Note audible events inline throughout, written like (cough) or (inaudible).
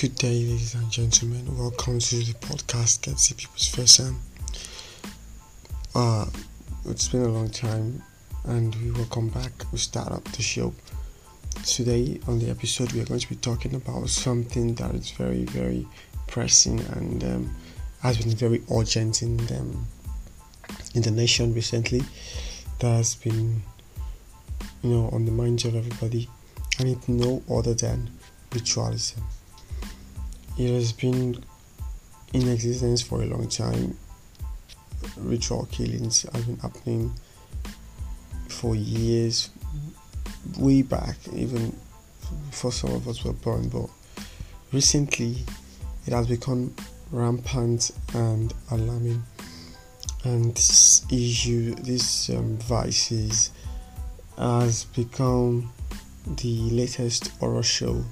Good day, ladies and gentlemen. Welcome to the podcast Get See People's Face. Um, uh, it's been a long time, and we welcome back. We start up the show today. On the episode, we are going to be talking about something that is very, very pressing and um, has been very urgent in um, in the nation recently. That has been, you know, on the minds of everybody, and it's no other than ritualism it has been in existence for a long time. Ritual killings have been happening for years, way back, even before some of us were born. But recently, it has become rampant and alarming. And this issue, this um, vices, has become the latest horror show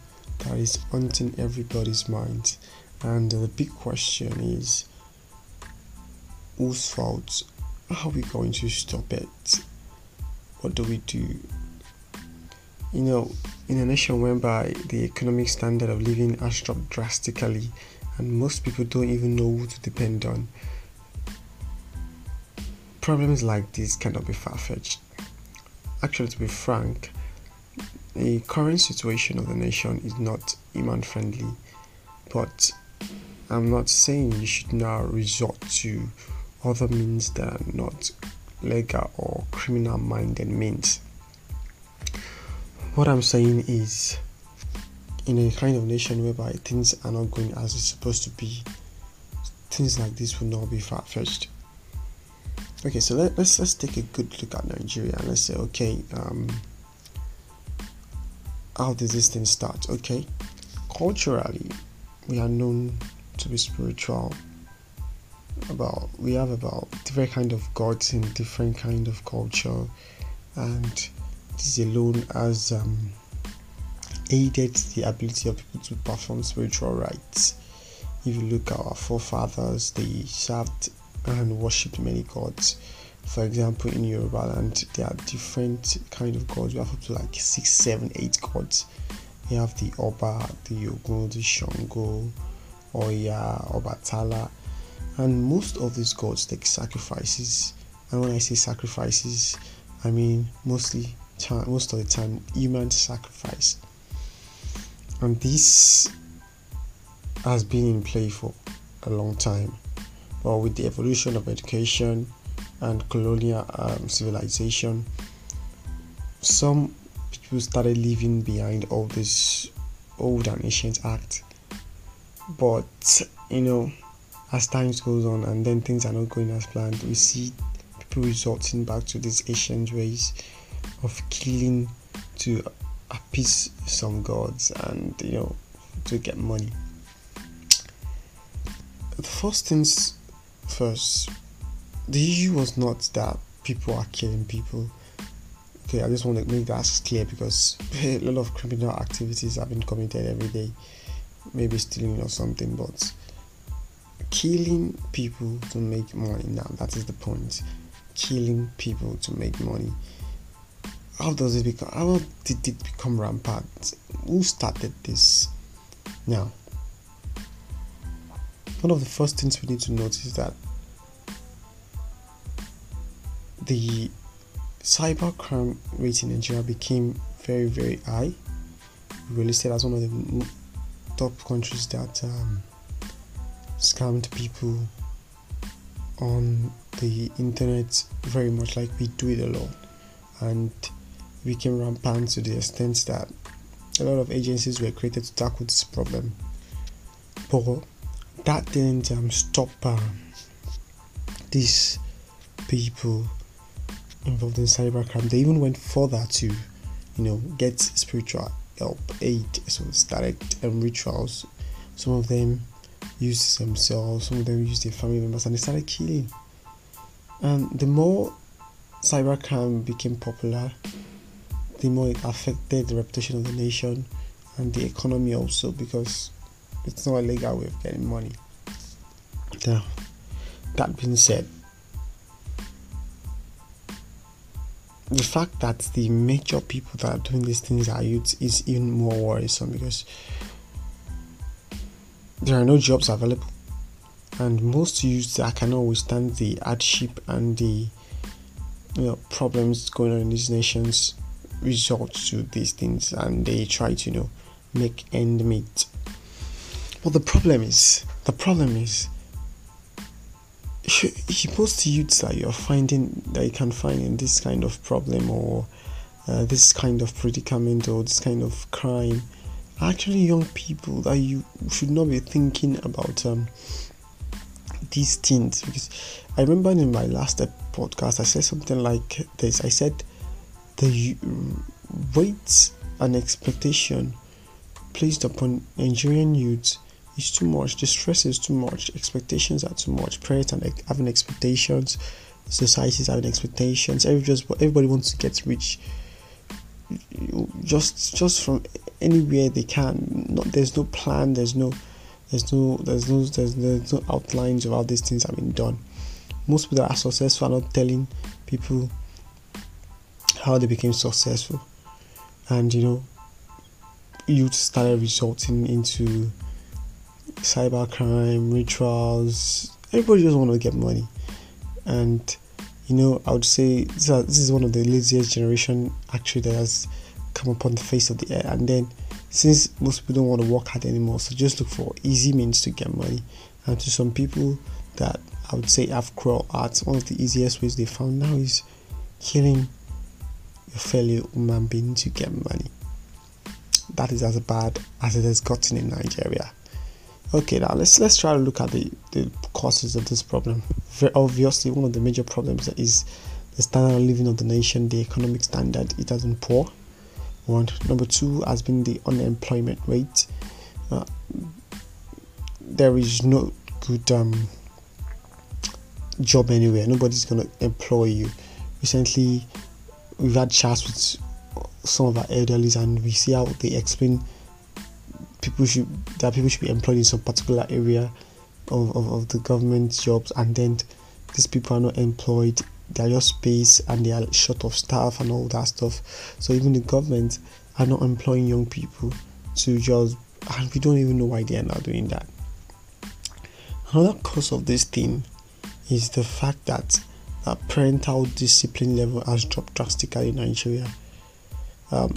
that is haunting everybody's mind. And the big question is whose fault? How are we going to stop it? What do we do? You know, in a nation whereby the economic standard of living has dropped drastically, and most people don't even know who to depend on, problems like this cannot be far fetched. Actually, to be frank, the current situation of the nation is not human friendly, but I'm not saying you should now resort to other means that are not legal or criminal minded means. What I'm saying is, in a kind of nation whereby things are not going as it's supposed to be, things like this will not be far fetched. Okay, so let, us let's, let's take a good look at Nigeria and let's say, okay, um, how does this thing start? Okay, culturally, we are known to be spiritual. About we have about different kind of gods in different kind of culture, and this alone has um, aided the ability of people to perform spiritual rites. If you look at our forefathers, they served and worshipped many gods for example in Yoruba land there are different kind of gods. We have up to like six seven eight gods. You have the Oba the Ogun the Shango Oya Obatala. And most of these gods take sacrifices. And when I say sacrifices I mean mostly time, most of the time human sacrifice. And this has been in play for a long time. But with the evolution of education and colonial um, civilization, some people started leaving behind all this old and ancient act. But you know, as time goes on and then things are not going as planned, we see people resorting back to these ancient ways of killing to appease some gods and you know to get money. The first things first the issue was not that people are killing people. Okay, I just want to make that clear because (laughs) a lot of criminal activities have been committed every day, maybe stealing or something, but killing people to make money now that is the point. Killing people to make money. How does it become? How did it become rampant? Who started this? Now, one of the first things we need to notice is that the cybercrime rate in Nigeria became very, very high. We were listed as one of the top countries that um, scammed people on the internet very much like we do it a lot. And became rampant to the extent that a lot of agencies were created to tackle this problem. But that didn't um, stop uh, these people involved in cybercrime. They even went further to, you know, get spiritual help, aid, so direct um, rituals. Some of them used themselves, some of them used their family members, and they started killing. And the more cybercrime became popular, the more it affected the reputation of the nation and the economy also because it's not a legal way of getting money. Now, that being said, the fact that the major people that are doing these things are youth is even more worrisome because there are no jobs available, and most youths that cannot withstand the hardship and the you know problems going on in these nations resort to these things, and they try to you know make end meet. But the problem is, the problem is, most youths that you're finding that you can find in this kind of problem or uh, this kind of predicament or this kind of crime. Actually young people that you should not be thinking about um, these things. Because I remember in my last podcast I said something like this. I said the weight and expectation placed upon Nigerian youths is too much. The stress is too much. Expectations are too much. Parents are having expectations. Societies having expectations. Everybody, everybody wants to get rich. Just just from anywhere they can. Not, there's no plan. There's no there's no there's no there's, there's no outlines of how these things have been done. Most people that are successful are not telling people how they became successful, and you know, youth started resulting into cybercrime, rituals. Everybody just want to get money, and you know, I would say this, is one of the laziest generation actually that has come upon the face of the earth. And then, since most people don't want to work hard anymore, so just look for easy means to get money. And to some people that I would say have cruel arts, one of the easiest ways they found now is killing your fellow human being to get money. That is as bad as it has gotten in Nigeria. Okay, now let's let's try to look at the, the causes of this problem. Very obviously, one of the major problems is the standard of living of the nation, the economic standard. It has been poor. One number two has been the unemployment rate. Uh, there is no good um, job anywhere. Nobody's gonna employ you. Recently, we've had chats with some of our elderlies, and we see how they explain people should that people should be employed in some particular area of, of, of the government jobs and then these people are not employed. They are just space and they are short of staff and all that stuff. So even the government are not employing young people to just and we don't even know why they are not doing that. Another cause of this thing is the fact that that parental discipline level has dropped drastically in nigeria. Um,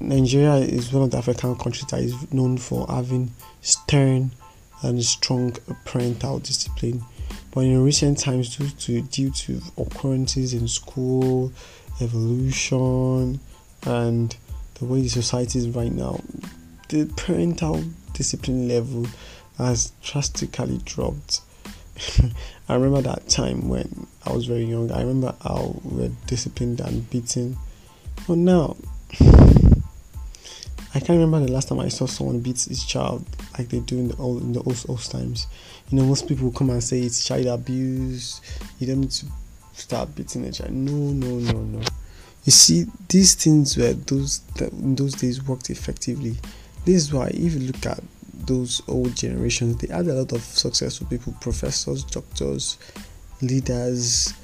Nigeria is one of the African countries that is known for having stern and strong parental discipline. But in recent times, due to due to occurrences in school, evolution, and the way the society is right now, the parental discipline level has drastically dropped. (laughs) I remember that time when I was very young. I remember how we were disciplined and beaten. But now (laughs) I can't remember the last time I saw someone beat his child like they do in the old in the old, old times. You know, most people come and say it's child abuse. You don't need to start beating a child. No, no, no, no. You see, these things were those that in those days worked effectively. This is why if you look at those old generations, they had a lot of successful people, professors, doctors, leaders,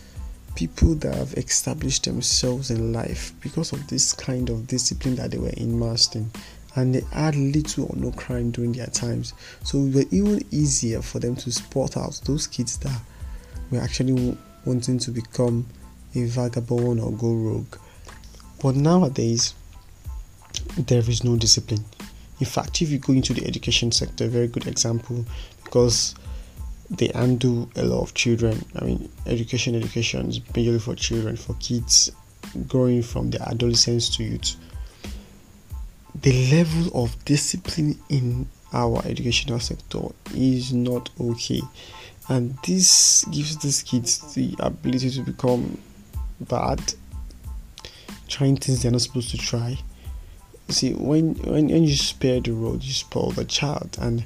people that have established themselves in life because of this kind of discipline that they were immersed in and they had little or no crime during their times. So it was even easier for them to spot out those kids that were actually wanting to become a vagabond or go rogue. But nowadays there is no discipline. In fact if you go into the education sector a very good example because they undo a lot of children. I mean, education, education is majorly for children, for kids growing from their adolescence to youth. The level of discipline in our educational sector is not okay, and this gives these kids the ability to become bad, trying things they're not supposed to try. See, when when, when you spare the road, you spoil the child, and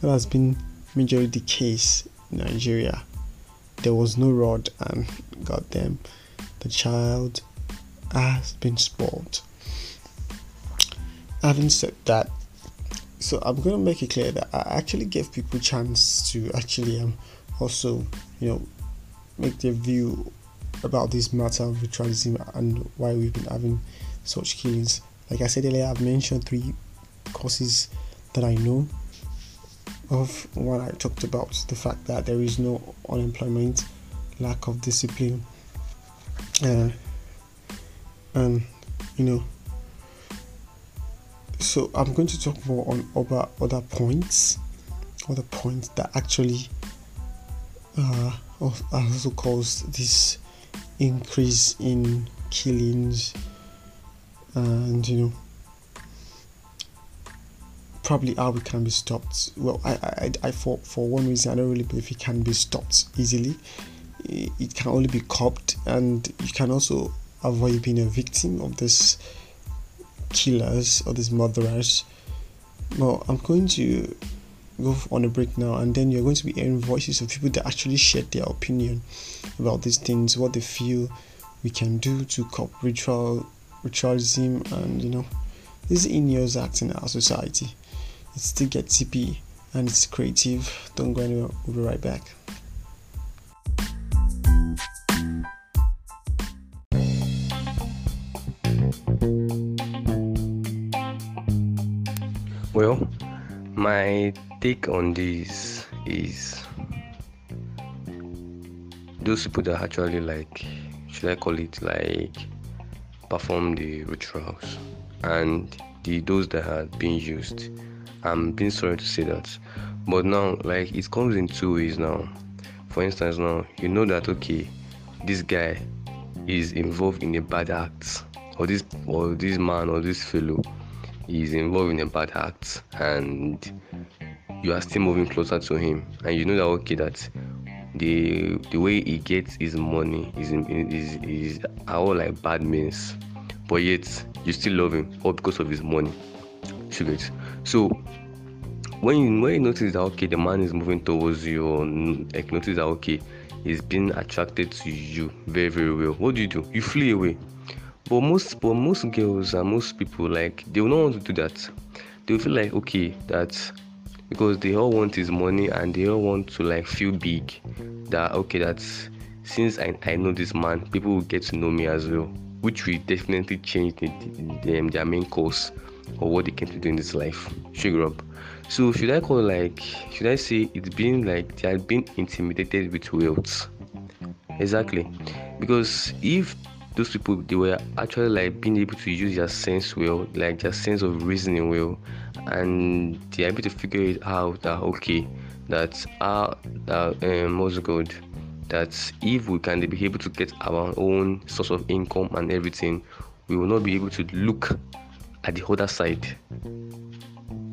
that has been majorly the case in Nigeria. There was no rod, and goddamn, the child has been spoiled. Having said that, so I'm to make it clear that I actually gave people chance to actually um, also, you know, make their view about this matter of ritualism and why we've been having such killings. Like I said earlier, I've mentioned three causes that I know of what I talked about the fact that there is no unemployment, lack of discipline, uh, and you know. So I'm going to talk more on other other points, other points that actually uh, also cause this increase in killings and you know probably how it can be stopped. Well, I, I, I, for for one reason, I don't really believe it can be stopped easily. It can only be copped, and you can also avoid being a victim of these killers or these murderers. Well, I'm going to go on a break now, and then you're going to be hearing voices of people that actually share their opinion about these things, what they feel we can do to cop ritual ritualism, and you know, these in-years acts in our society. It still gets CP and it's creative. Don't go anywhere. We'll be right back. Well, my take on this is those people that actually like, should I call it like, perform the rituals and the those that are being used I'm being sorry to say that. But now, like, it comes in two ways now. For instance, now, you know that, okay, this guy is involved in a bad act, or this, or this man, or this fellow is involved in a bad act, and you are still moving closer to him, and you know that, okay, that the the way he gets his money is is is all like bad means, but yet you still love him all because of his money. Sugar. So when you when you notice that okay the man is moving towards you or like notice that okay he's being attracted to you very very well what do you do? You flee away. But most but most girls and most people like they will not want to do that. They will feel like okay that because they all want his money and they all want to like feel big that okay that since I, I know this man people will get to know me as well which will definitely change the, the, their main course or what they came to do in this life. Sugar up. So should I call like should I say it's been like they had been intimidated with wealth? Exactly. Because if those people they were actually like being able to use their sense well, like their sense of reasoning well, and they're able to figure it out that okay, that our that um what's good that if we can be able to get our own source of income and everything, we will not be able to look at the other side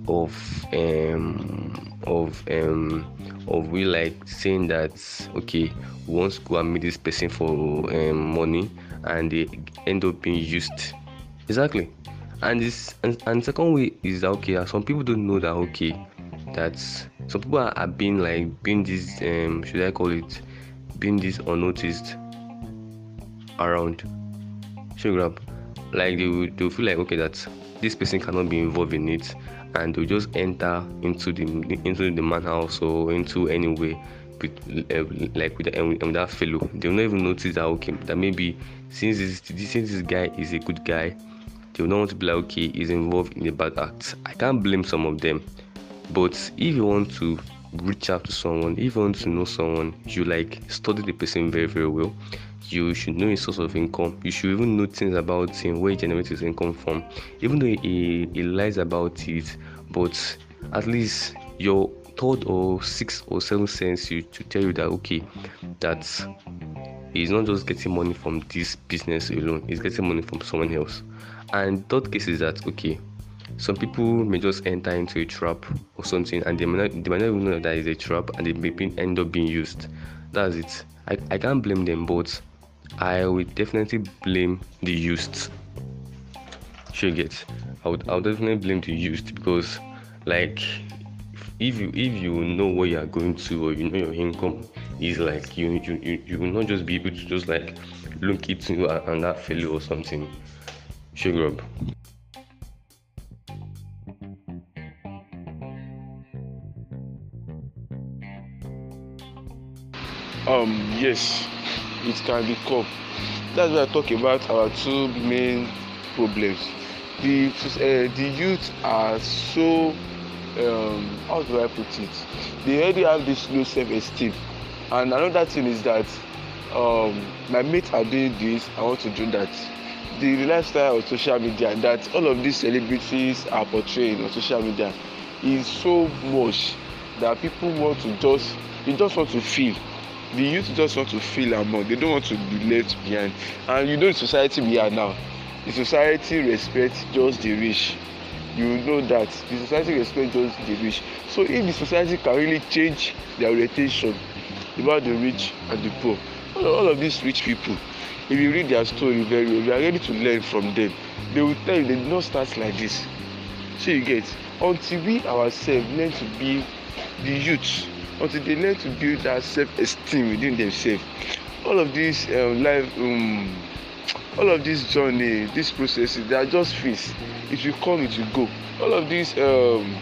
of um of um of we like saying that okay we go and meet this person for um, money and they end up being used. Exactly. And this and, and second way is that okay some people don't know that okay that some people are, are being like being this um should i call it being this unnoticed around. Sugar like they will, they will feel like okay that this person cannot be involved in it. And they'll just enter into the into the man house or into any way with uh, like with, uh, with that fellow. They'll not even notice that okay that maybe since this since this guy is a good guy they'll not want to be like okay he's involved in a bad act. I can't blame some of them. But if you want to reach out to someone if you want to know someone you like study the person very very well you should know his source of income. You should even know things about him, where he generates his income from. Even though he, he lies about it, but at least your third or sixth or seventh sense you to tell you that okay, that he's not just getting money from this business alone, he's getting money from someone else. And third case is that okay, some people may just enter into a trap or something and they might not, they might not even know that is a trap and they may end up being used. That's it. I, I can't blame them, but I would definitely blame the used. Sure get. I would I would definitely blame the used because like if you if you know what you are going to or you know your income is like you you you, you will not just be able to just like look it to and that failure or something. Sugar up. Um yes it can be curbed that's why i talk about our two main problems the uh, the youth are so um, how do I put it? They already have this low self-esteem. And another thing is that um, my mates are doing this, I want to do that. The lifestyle of social media that all of these celebrities are portraying on social media is so much that people want to just they just want to feel the youth just want to feel among they don't want to be left behind. And you know the society we are now. The society respect just the rich. You know that. The society respect just the rich. So if the society can really change their orientation about the rich and the poor all all of these rich people if you read their story very well you are ready to learn from them. They will tell you they not start like this. So you get until we ourselves learn to be the youth until they learn to build that self-esteem within themselves. All of this um, life um, all of this journey this processes they are just phase it will come it will go. All of these um,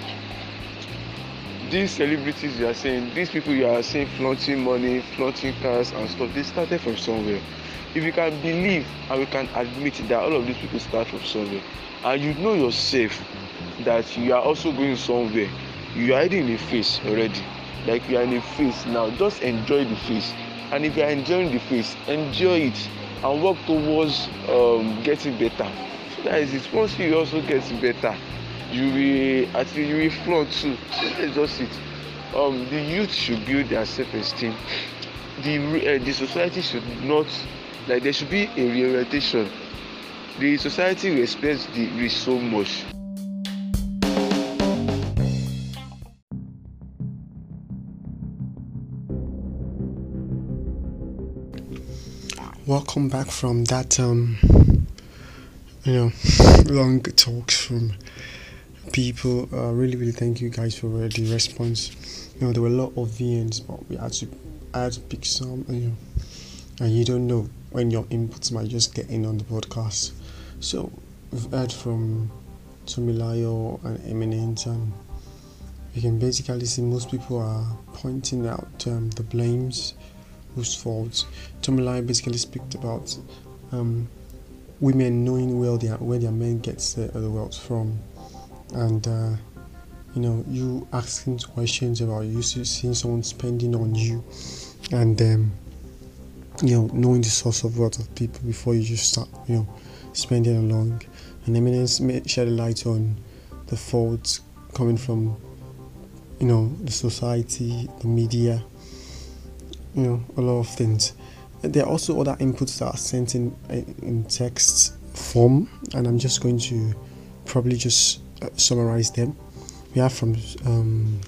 these celebrities you are saying these people you are saying flaunting money flaunting cars and stuff they started from somewhere. If you can believe and we can admit that all of these people start from somewhere and you know yourself that you are also going somewhere you are already in a phase already like you are in a phase now. Just enjoy the phase and if you are enjoying the phase enjoy it and work towards um, getting better. So that is it. Once you also get better you will actually you will flaunt too. So that is just it. Um, the youth should build their self-esteem. The uh, the society should not like there should be a reorientation. The society respects the rich so much Welcome back from that um you know (laughs) long talks from people. Uh, really, really thank you guys for uh, the response. You know, there were a lot of VNs, but we had to I had to pick some. You know, and you don't know when your inputs might just get in on the podcast. So we've heard from Tomilayo and Eminent, and we can basically see most people are pointing out um, the blames whose faults. Tomilayo basically speaks about um, women knowing where their where their men gets the, the wealth from, and uh, you know you asking questions about you seeing someone spending on you, and um, you know knowing the source of wealth of people before you just start you know spending along. And Eminence shed a light on the faults coming from you know the society, the media, you know a lot of things. There are also other inputs that are sent in in text form and i'm just going to probably just uh, summarize them. We have from um,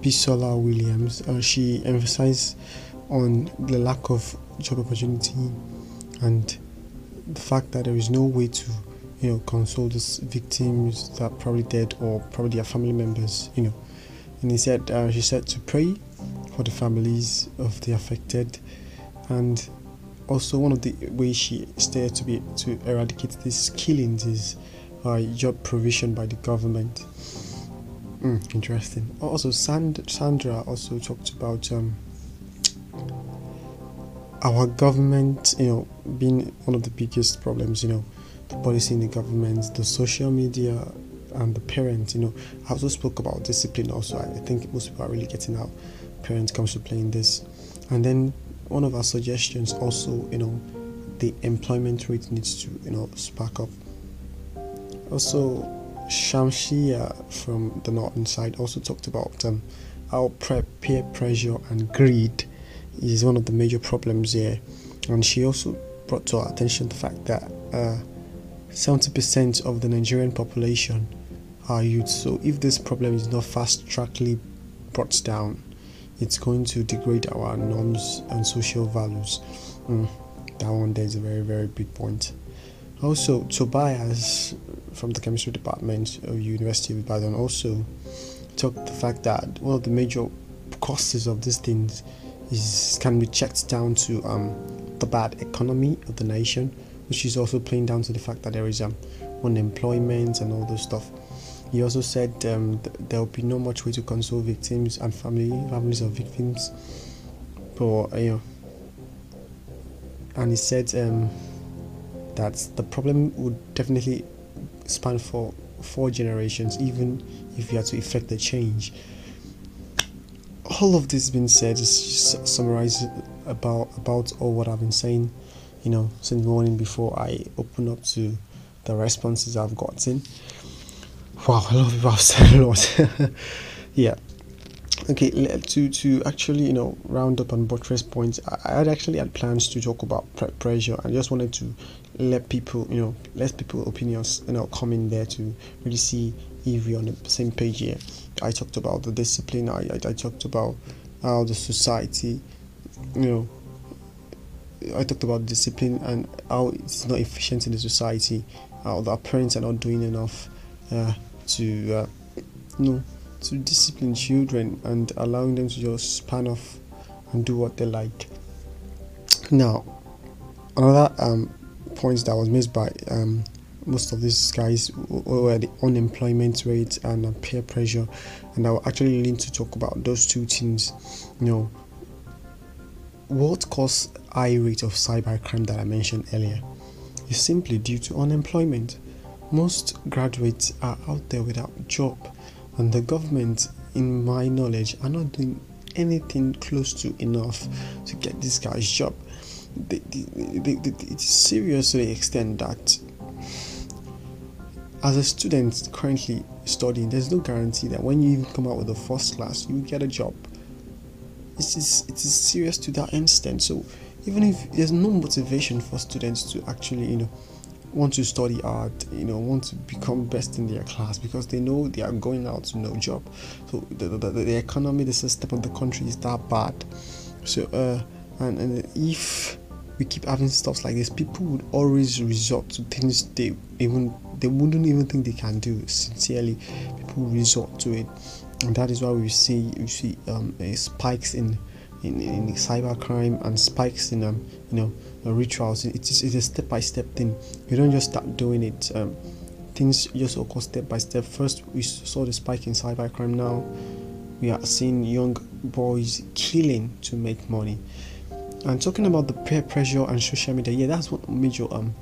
bisola williams. Uh, she emphasized on the lack of job opportunity and the fact that there is no way to you know console these victims that are probably dead or probably their family members you know. And he said uh, she said to pray for the families of the affected. And also one of the ways she stated to be to eradicate these killings is uh, job provision by the government. Mm, interesting. Also Sand- sandra also talked about um, our government you know being one of the biggest problems you know the policy in the government the social media and the parents you know. I also spoke about discipline also. I think most people are really getting out parents comes to play in this. And then one of our suggestions also you know the employment rate needs to you know spark up. Also shamshia from the northern side also talked about um, how peer pressure and greed is one of the major problems here. And she also brought to our attention the fact that uh, 70% of the nigerian population are youth. So if this problem is not fast trackly brought down it's going to degrade our norms and social values. Mm, that one there is a very, very big point. Also, Tobias from the chemistry department of University of Ibadan also talked the fact that one of the major causes of these things is can be checked down to um, the bad economy of the nation, which is also playing down to the fact that there is um, unemployment and all those stuff. He also said um, th- there will be no much way to console victims and family families of victims, but uh, you know, and he said um, that the problem would definitely span for four generations, even if you are to effect a change. All of this being said, is just summarize about about all what I've been saying, you know, since morning before I open up to the responses I've gotten. Wow, a lot of people have said a lot. yeah. Okay, to to actually you know round up and buttress points, I, actually had plans to talk about pressure. I just wanted to let people you know let people opinions you know come in there to really see if we're on the same page here. I talked about the discipline. I I, I talked about how the society, you know, I talked about discipline and how it's not efficient in the society. How the parents are not doing enough uh, to, uh, you know, to discipline children and allowing them to just span off and do what they like. Now, another um, point that was missed by um, most of these guys were the unemployment rate and peer pressure, and I will actually lean to talk about those two things. You know, what caused high rate of cybercrime that I mentioned earlier is simply due to unemployment. Most graduates are out there without a job, and the government, in my knowledge, are not doing anything close to enough to get this guy's job. They, they, they, it's serious to the extent that as a student currently studying, there's no guarantee that when you even come out with a first class, you get a job. It is it is serious to that extent. So even if there's no motivation for students to actually, you know, want to study art, you know, want to become best in their class because they know they are going out to no job. So the, the, the economy, the system of the country is that bad. So uh, and, and if we keep having stuff like this, people would always resort to things they even they wouldn't even think they can do. Sincerely, people resort to it, and that is why we see we see um, spikes in in, in cybercrime and spikes in um, you know rituals. It's, it's a step by step thing. You don't just start doing it. Um, things just occur step by step. First, we saw the spike in cybercrime. Now, we are seeing young boys killing to make money. And talking about the peer pressure and social media, yeah, that's one major um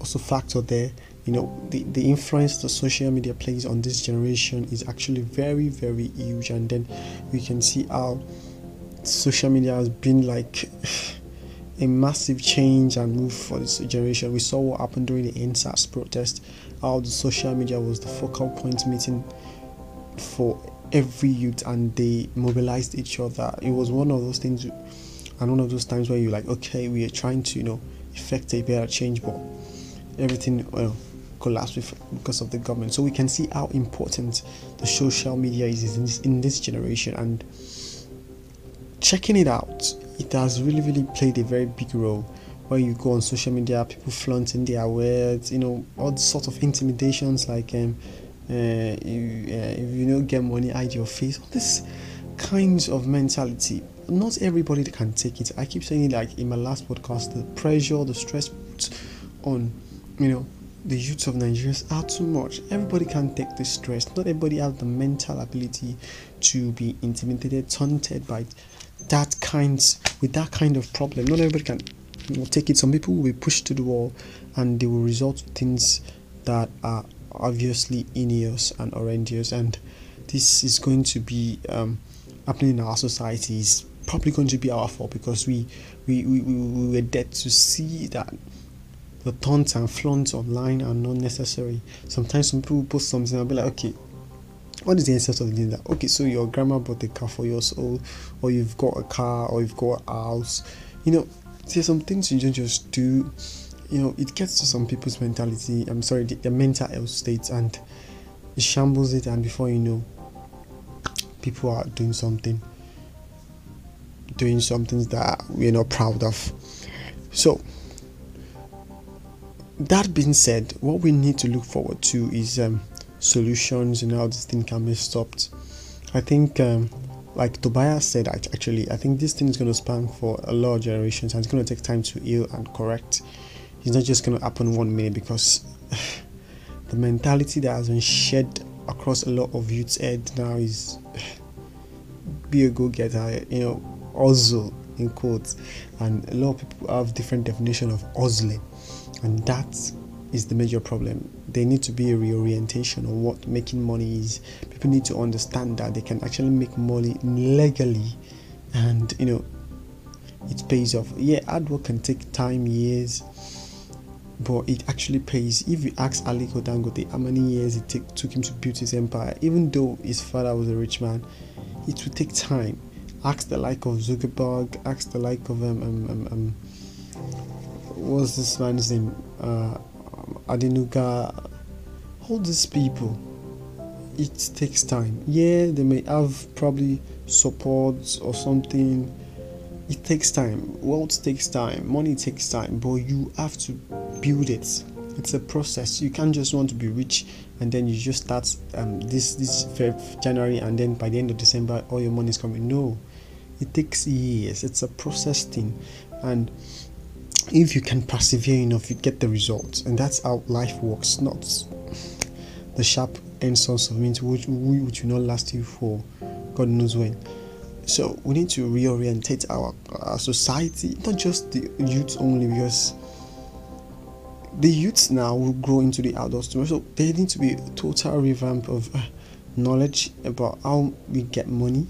also factor there. You know, the, the influence the social media plays on this generation is actually very, very huge. And then we can see how social media has been like (sighs) a massive change and move for this generation. We saw what happened during the EndSARS protest, how the social media was the focal point meeting for every youth and they mobilized each other. It was one of those things and one of those times where you're like, okay, we are trying to, you know, effect a better change, but everything well collapsed because of the government. So we can see how important the social media is in this, in this generation and checking it out. It has really, really played a very big role. Where you go on social media, people flaunting their words, you know, all sort of intimidations like um, uh, you, uh, if you don't get money, hide your face. All this kinds of mentality not everybody can take it. I keep saying like in my last podcast, the pressure, the stress put on, you know, the youths of Nigeria are too much. Everybody can take the stress. Not everybody has the mental ability to be intimidated, taunted by that with that kind of problem. Not everybody can take it. Some people will be pushed to the wall, and they will result to things that are obviously heinous and horrendous. And this is going to be um, happening in our societies probably going to be our fault because we we, we, we were dead to see that the taunts and flaunts online are not necessary. Sometimes some people post something and I'll be like, okay, what is the essence of doing that? Okay, so your grandma bought a car for years old, or you've got a car, or you've got a house. You know, there's some things you don't just do. You know, it gets to some people's mentality. I'm sorry, their mental health state, and it shambles it. And before you know, people are doing something doing something that we're not proud of. So, that being said, what we need to look forward to is um, solutions and how this thing can be stopped. I think, um, like Tobias said, actually, I think this thing is going to span for a lot of generations and it's going to take time to heal and correct. It's not just going to happen one minute because (sighs) the mentality that has been shed across a lot of youth's head now is (sighs) be a go getter, you know, hustle in quotes and a lot of people have different definition of hustling and that is the major problem. There need to be a reorientation on what making money is. People need to understand that they can actually make money legally, and you know, it pays off. Yeah, hard work can take time, years, but it actually pays. If you ask Aliko Dangote how many years it take, took him to build his empire, even though his father was a rich man, it will take time. Ask the like of Zuckerberg, ask the like of um um um, um what's this man's name? Uh, Adenuga. All these people, it takes time. Yeah, they may have probably support or something. It takes time. Wealth takes time. Money takes time. But you have to build it. It's a process. You can't just want to be rich and then you just start um, this this January and then by the end of December all your money is coming. No, it takes years. It's a process thing, and if you can persevere enough, you get the results, and that's how life works. Not the sharp end source of means which which will not last you for God knows when. So we need to reorientate our, our society, not just the youth only, because the youths now will grow into the adults tomorrow. So there needs to be a total revamp of uh, knowledge about how we get money.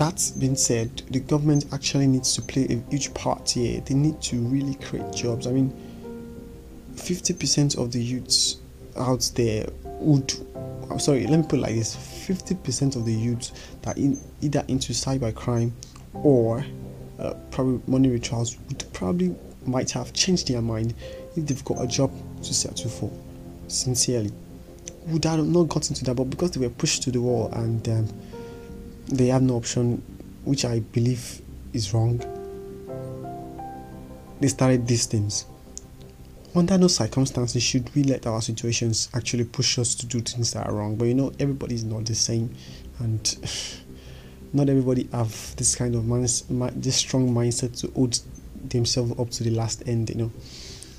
That being said, the government actually needs to play a huge part here. They need to really create jobs. I mean, 50% of the youths out there would I'm sorry, let me put it like this 50% of the youths that in either into cybercrime or uh, probably money rituals would probably might have changed their mind if they've got a job to settle for. Sincerely, would have not got into that, but because they were pushed to the wall and um, they have no option, which I believe is wrong, they started these things. Under no circumstances should we let our situations actually push us to do things that are wrong. But you know, everybody is not the same, and (sighs) not everybody have this kind of man, this strong mindset to hold themselves up to the last end, you know.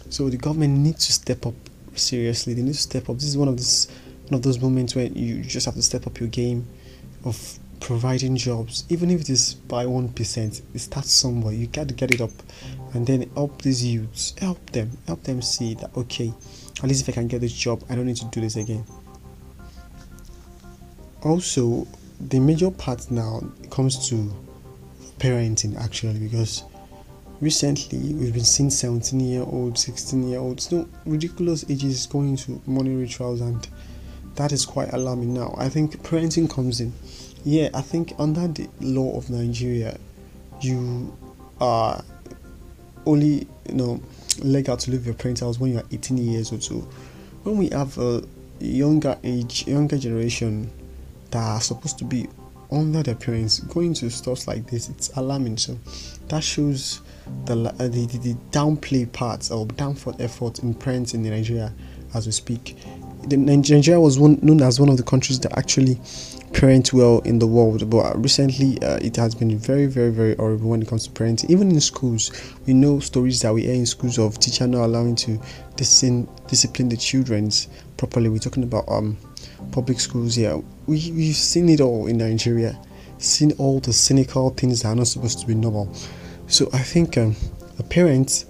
So the government needs to step up seriously. They need to step up. This is one of this one of those moments where you just have to step up your game of providing jobs, even if it is by one percent. It starts somewhere. You got to get it up, and then help these youths. Help them. Help them see that okay, at least if I can get this job, I don't need to do this again. Also, the major part now comes to parenting actually because recently we've been seeing 17 year olds 16 year olds no ridiculous ages going into money rituals and that is quite alarming now i think parenting comes in yeah i think under the law of nigeria you are only you know legal to leave your parents' house when you are 18 years or so when we have a younger age younger generation that are supposed to be under their parents going to stuff like this it's alarming so that shows the, uh, the, the, the downplay parts or downfall effort in parents in Nigeria as we speak. Nigeria was one, known as one of the countries that actually parent well in the world, but recently uh, it has been very, very, very horrible when it comes to parenting. Even in schools, we know stories that we hear in schools of teacher not allowing to discipline, discipline the childrens properly. We're talking about um public schools here. We we've seen it all in Nigeria, seen all the cynical things that are not supposed to be normal. So I think um, a parent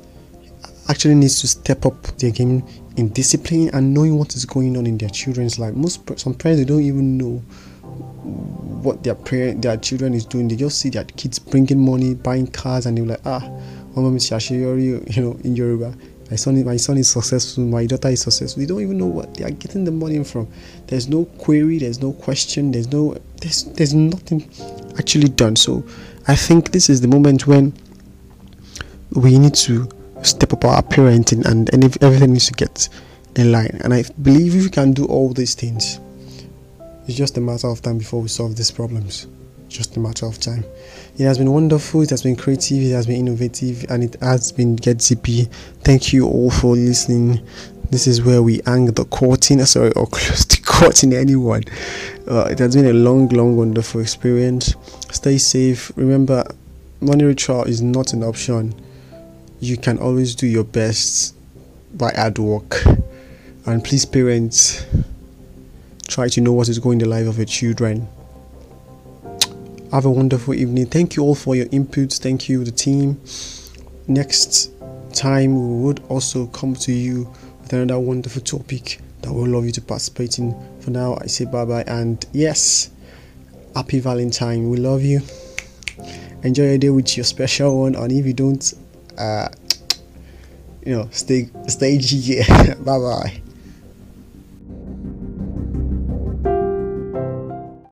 actually needs to step up their game in discipline and knowing what is going on in their children's life. Most some parents they don't even know what their their children is doing. They just see their kids bringing money, buying cars, and they're like, ah, (laughs) you know, in Yoruba. My son, my son is successful. My daughter is successful. They don't even know what they are getting the money from. There's no query. There's no question. There's no. There's there's nothing actually done. So, I think this is the moment when we need to step up our parenting and, and everything needs to get in line. And I believe if we can do all these things, it's just a matter of time before we solve these problems. Just a matter of time. It has been wonderful, it has been creative, it has been innovative, and it has been Get Zippy. Thank you all for listening. This is where we hang the curtain, (laughs) sorry, or close to curtain, anyone. Uh, it has been a long, long, wonderful experience. Stay safe. Remember, money ritual is not an option you can always do your best by hard work. And please, parents, try to know what is going in the life of your children. Have a wonderful evening. Thank you all for your inputs. Thank you, the team. Next time we would also come to you with another wonderful topic that we'll love you to participate in. For now, I say bye bye and yes, happy Valentine. We love you. Enjoy your day with your special one, and if you don't, uh, (tsk) you know, stay stay G. (laughs) bye bye.